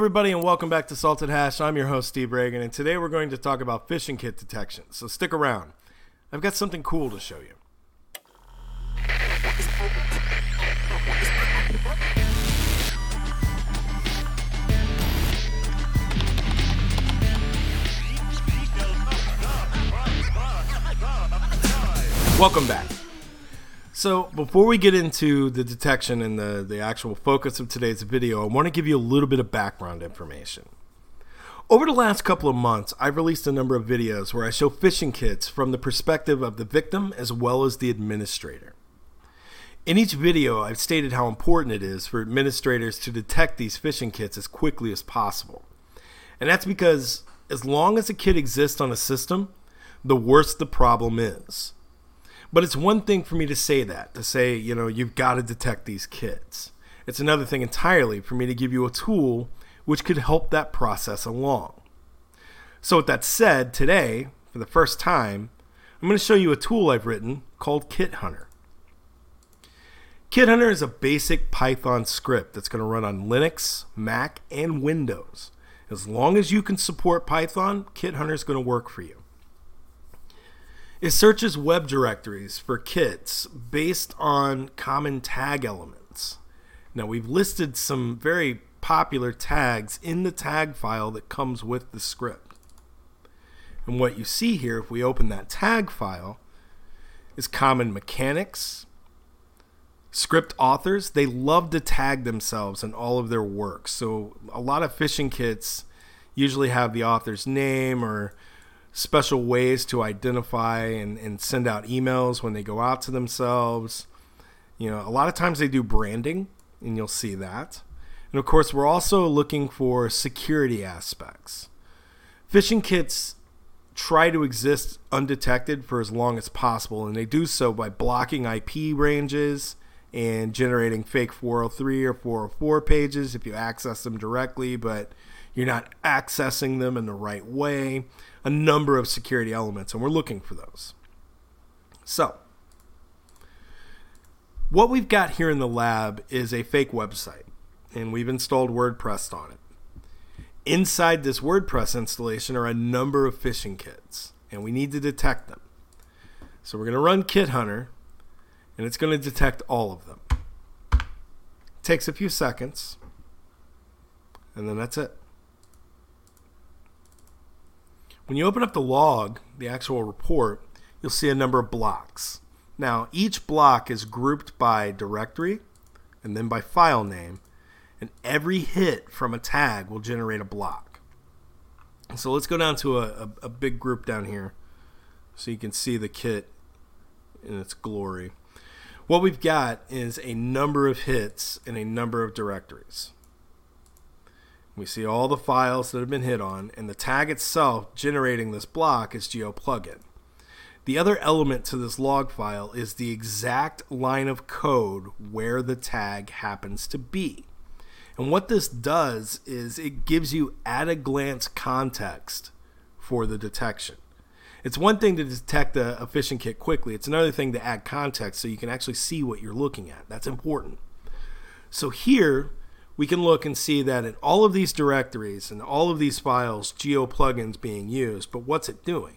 everybody, and welcome back to Salted Hash. I'm your host, Steve Ragan, and today we're going to talk about phishing kit detection. So stick around. I've got something cool to show you. Welcome back. So, before we get into the detection and the, the actual focus of today's video, I want to give you a little bit of background information. Over the last couple of months, I've released a number of videos where I show phishing kits from the perspective of the victim as well as the administrator. In each video, I've stated how important it is for administrators to detect these phishing kits as quickly as possible. And that's because as long as a kit exists on a system, the worse the problem is. But it's one thing for me to say that, to say, you know, you've got to detect these kits. It's another thing entirely for me to give you a tool which could help that process along. So, with that said, today, for the first time, I'm going to show you a tool I've written called Kit Hunter. Kit Hunter is a basic Python script that's going to run on Linux, Mac, and Windows. As long as you can support Python, Kit Hunter is going to work for you. It searches web directories for kits based on common tag elements. Now, we've listed some very popular tags in the tag file that comes with the script. And what you see here, if we open that tag file, is common mechanics. Script authors, they love to tag themselves in all of their work. So, a lot of phishing kits usually have the author's name or special ways to identify and, and send out emails when they go out to themselves. You know, a lot of times they do branding, and you'll see that. And of course, we're also looking for security aspects. Phishing kits try to exist undetected for as long as possible, and they do so by blocking IP ranges and generating fake 403 or 404 pages if you access them directly, but you're not accessing them in the right way a number of security elements, and we're looking for those. So, what we've got here in the lab is a fake website, and we've installed WordPress on it. Inside this WordPress installation are a number of phishing kits, and we need to detect them. So we're going to run Kit Hunter, and it's going to detect all of them. Takes a few seconds, and then that's it. When you open up the log, the actual report, you'll see a number of blocks. Now, each block is grouped by directory and then by file name, and every hit from a tag will generate a block. So let's go down to a, a, a big group down here so you can see the kit in its glory. What we've got is a number of hits in a number of directories. We see all the files that have been hit on, and the tag itself generating this block is GeoPlugin. The other element to this log file is the exact line of code where the tag happens to be. And what this does is it gives you at a glance context for the detection. It's one thing to detect a, a phishing kit quickly, it's another thing to add context so you can actually see what you're looking at. That's important. So here, we can look and see that in all of these directories and all of these files, GeoPlugin's being used. But what's it doing?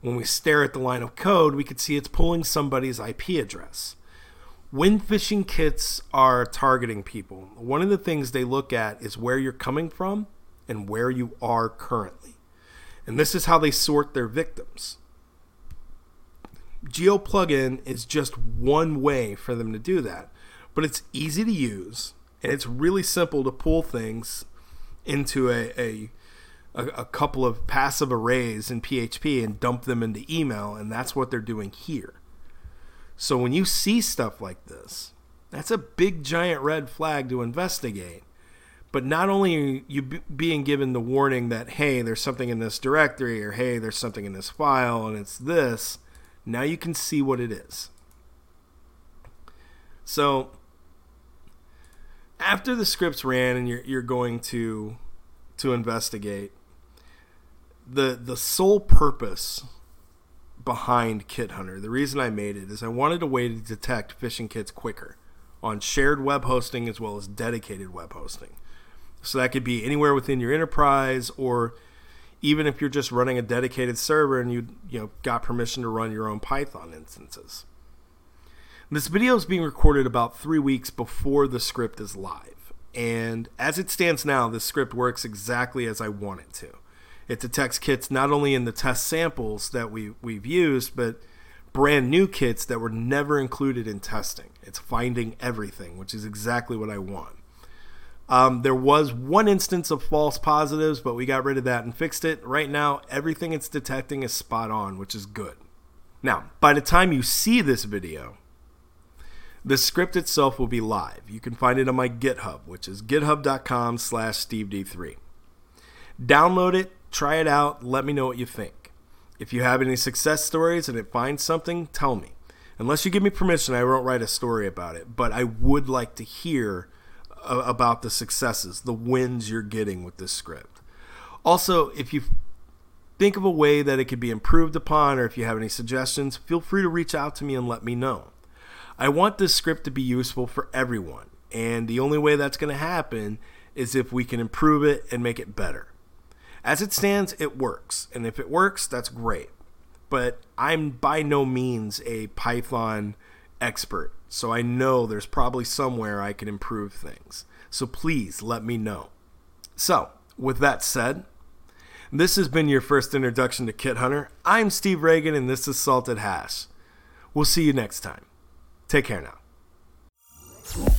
When we stare at the line of code, we can see it's pulling somebody's IP address. When phishing kits are targeting people, one of the things they look at is where you're coming from and where you are currently. And this is how they sort their victims. GeoPlugin is just one way for them to do that, but it's easy to use and it's really simple to pull things into a, a a, couple of passive arrays in PHP and dump them into email, and that's what they're doing here. So when you see stuff like this, that's a big giant red flag to investigate. But not only are you being given the warning that hey, there's something in this directory, or hey, there's something in this file, and it's this. Now you can see what it is. So after the scripts ran and you're you're going to to investigate the the sole purpose behind Kit Hunter, the reason I made it is I wanted a way to detect phishing kits quicker on shared web hosting as well as dedicated web hosting. So that could be anywhere within your enterprise or even if you're just running a dedicated server and you you know got permission to run your own Python instances. This video is being recorded about three weeks before the script is live. And as it stands now, this script works exactly as I want it to. It detects kits not only in the test samples that we, we've used, but brand new kits that were never included in testing. It's finding everything, which is exactly what I want. Um, there was one instance of false positives, but we got rid of that and fixed it. Right now, everything it's detecting is spot on, which is good. Now, by the time you see this video, the script itself will be live. You can find it on my GitHub, which is github.com slash steved3. Download it, try it out, let me know what you think. If you have any success stories and it finds something, tell me. Unless you give me permission, I won't write a story about it, but I would like to hear uh, about the successes, the wins you're getting with this script. Also, if you think of a way that it could be improved upon or if you have any suggestions, feel free to reach out to me and let me know. I want this script to be useful for everyone, and the only way that's going to happen is if we can improve it and make it better. As it stands, it works, and if it works, that's great. But I'm by no means a Python expert, so I know there's probably somewhere I can improve things. So please let me know. So, with that said, this has been your first introduction to Kit Hunter. I'm Steve Ragan, and this is Salted Hash. We'll see you next time. Take care now.